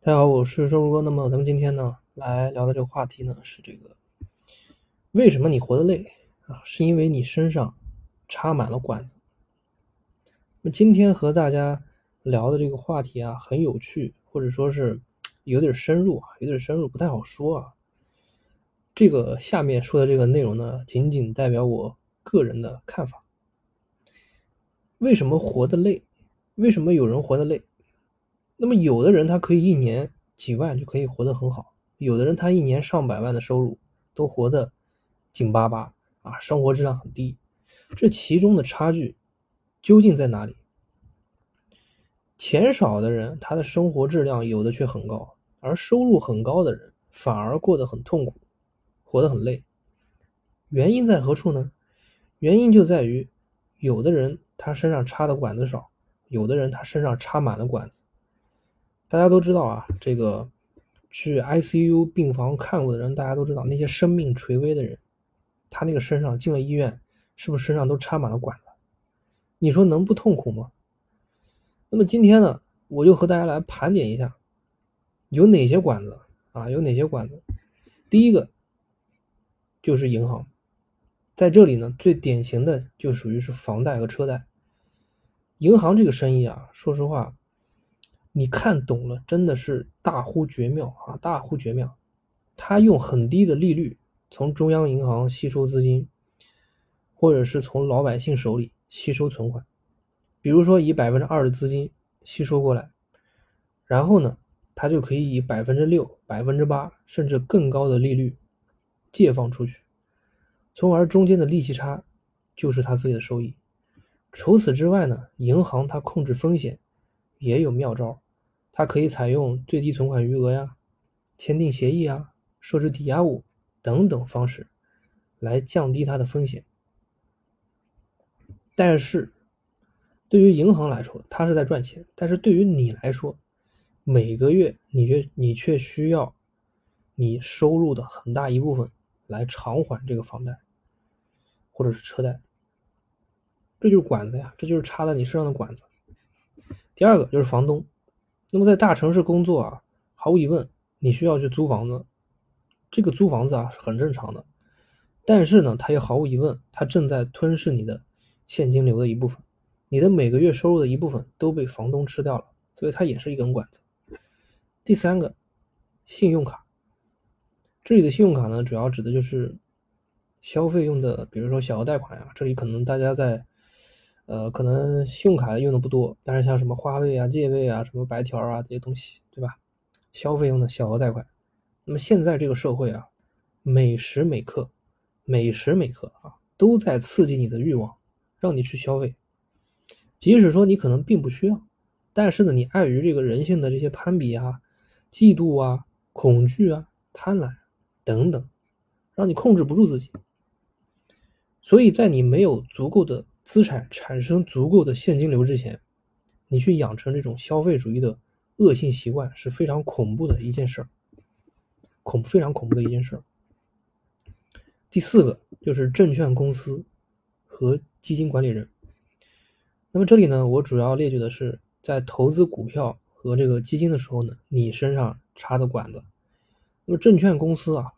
大家好，我是周如哥。那么咱们今天呢，来聊的这个话题呢是这个，为什么你活得累啊？是因为你身上插满了管子。那今天和大家聊的这个话题啊，很有趣，或者说是有点深入啊，有点深入，不太好说啊。这个下面说的这个内容呢，仅仅代表我个人的看法。为什么活得累？为什么有人活得累？那么有的人他可以一年几万就可以活得很好，有的人他一年上百万的收入都活得紧巴巴啊，生活质量很低。这其中的差距究竟在哪里？钱少的人他的生活质量有的却很高，而收入很高的人反而过得很痛苦，活得很累。原因在何处呢？原因就在于有的人他身上插的管子少，有的人他身上插满了管子。大家都知道啊，这个去 ICU 病房看过的人，大家都知道那些生命垂危的人，他那个身上进了医院，是不是身上都插满了管子？你说能不痛苦吗？那么今天呢，我就和大家来盘点一下，有哪些管子啊？有哪些管子？第一个就是银行，在这里呢，最典型的就属于是房贷和车贷。银行这个生意啊，说实话。你看懂了，真的是大呼绝妙啊！大呼绝妙，他用很低的利率从中央银行吸收资金，或者是从老百姓手里吸收存款，比如说以百分之二的资金吸收过来，然后呢，他就可以以百分之六、百分之八甚至更高的利率借放出去，从而中间的利息差就是他自己的收益。除此之外呢，银行它控制风险也有妙招。它可以采用最低存款余额呀、签订协议啊、设置抵押物等等方式，来降低它的风险。但是，对于银行来说，它是在赚钱；但是对于你来说，每个月你却你却需要你收入的很大一部分来偿还这个房贷或者是车贷。这就是管子呀，这就是插在你身上的管子。第二个就是房东。那么在大城市工作啊，毫无疑问，你需要去租房子，这个租房子啊是很正常的。但是呢，它也毫无疑问，它正在吞噬你的现金流的一部分，你的每个月收入的一部分都被房东吃掉了，所以它也是一根管子。第三个，信用卡，这里的信用卡呢，主要指的就是消费用的，比如说小额贷款呀，这里可能大家在。呃，可能信用卡用的不多，但是像什么花呗啊、借呗啊、什么白条啊这些东西，对吧？消费用的小额贷款。那么现在这个社会啊，每时每刻、每时每刻啊，都在刺激你的欲望，让你去消费。即使说你可能并不需要，但是呢，你碍于这个人性的这些攀比啊、嫉妒啊、恐惧啊、贪婪等等，让你控制不住自己。所以在你没有足够的资产产生足够的现金流之前，你去养成这种消费主义的恶性习惯是非常恐怖的一件事儿，恐非常恐怖的一件事儿。第四个就是证券公司和基金管理人。那么这里呢，我主要列举的是在投资股票和这个基金的时候呢，你身上插的管子。那么证券公司啊，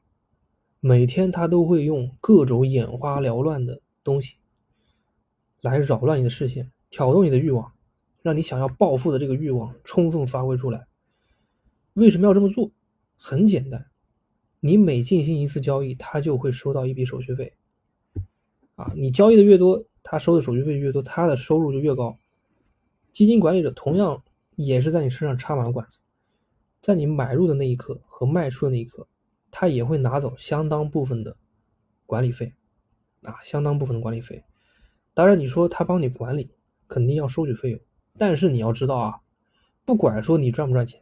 每天他都会用各种眼花缭乱的东西。来扰乱你的视线，挑动你的欲望，让你想要暴富的这个欲望充分发挥出来。为什么要这么做？很简单，你每进行一次交易，他就会收到一笔手续费。啊，你交易的越多，他收的手续费越多，他的收入就越高。基金管理者同样也是在你身上插满了管子，在你买入的那一刻和卖出的那一刻，他也会拿走相当部分的管理费，啊，相当部分的管理费。当然，你说他帮你管理，肯定要收取费用。但是你要知道啊，不管说你赚不赚钱，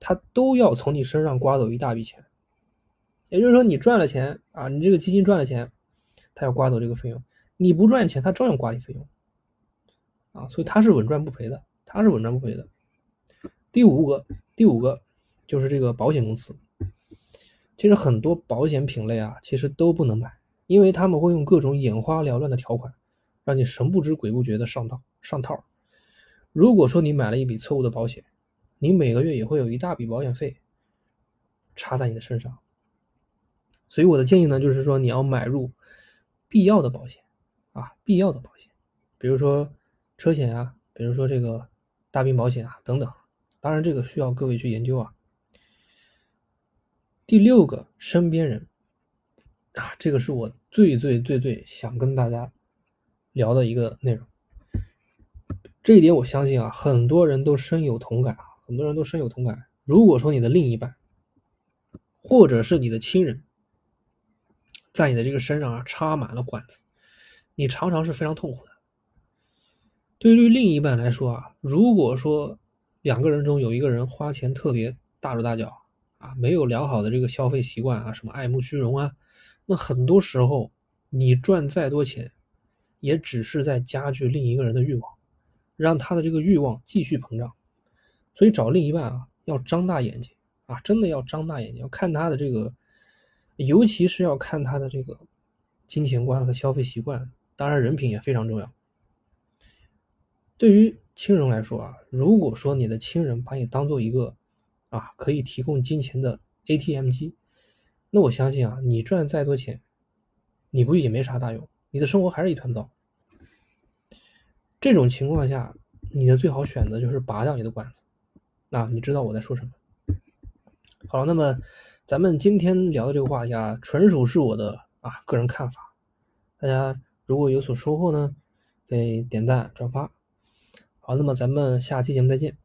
他都要从你身上刮走一大笔钱。也就是说，你赚了钱啊，你这个基金赚了钱，他要刮走这个费用；你不赚钱，他照样刮你费用。啊，所以他是稳赚不赔的，他是稳赚不赔的。第五个，第五个就是这个保险公司。其实很多保险品类啊，其实都不能买，因为他们会用各种眼花缭乱的条款。让你神不知鬼不觉的上当上套。如果说你买了一笔错误的保险，你每个月也会有一大笔保险费插在你的身上。所以我的建议呢，就是说你要买入必要的保险啊，必要的保险，比如说车险啊，比如说这个大病保险啊等等。当然，这个需要各位去研究啊。第六个，身边人啊，这个是我最最最最想跟大家聊的一个内容。这一点我相信啊，很多人都深有同感啊，很多人都深有同感。如果说你的另一半，或者是你的亲人，在你的这个身上啊插满了管子，你常常是非常痛苦的。对于另一半来说啊，如果说两个人中有一个人花钱特别大手大脚啊，没有良好的这个消费习惯啊，什么爱慕虚荣啊，那很多时候你赚再多钱，也只是在加剧另一个人的欲望，让他的这个欲望继续膨胀。所以找另一半啊，要张大眼睛啊，真的要张大眼睛，要看他的这个。尤其是要看他的这个金钱观和消费习惯，当然人品也非常重要。对于亲人来说啊，如果说你的亲人把你当做一个啊可以提供金钱的 ATM 机，那我相信啊，你赚再多钱，你估计也没啥大用，你的生活还是一团糟。这种情况下，你的最好选择就是拔掉你的管子。那你知道我在说什么？好了，那么。咱们今天聊的这个话题啊，纯属是我的啊个人看法。大家如果有所收获呢，可以点赞转发。好，那么咱们下期节目再见。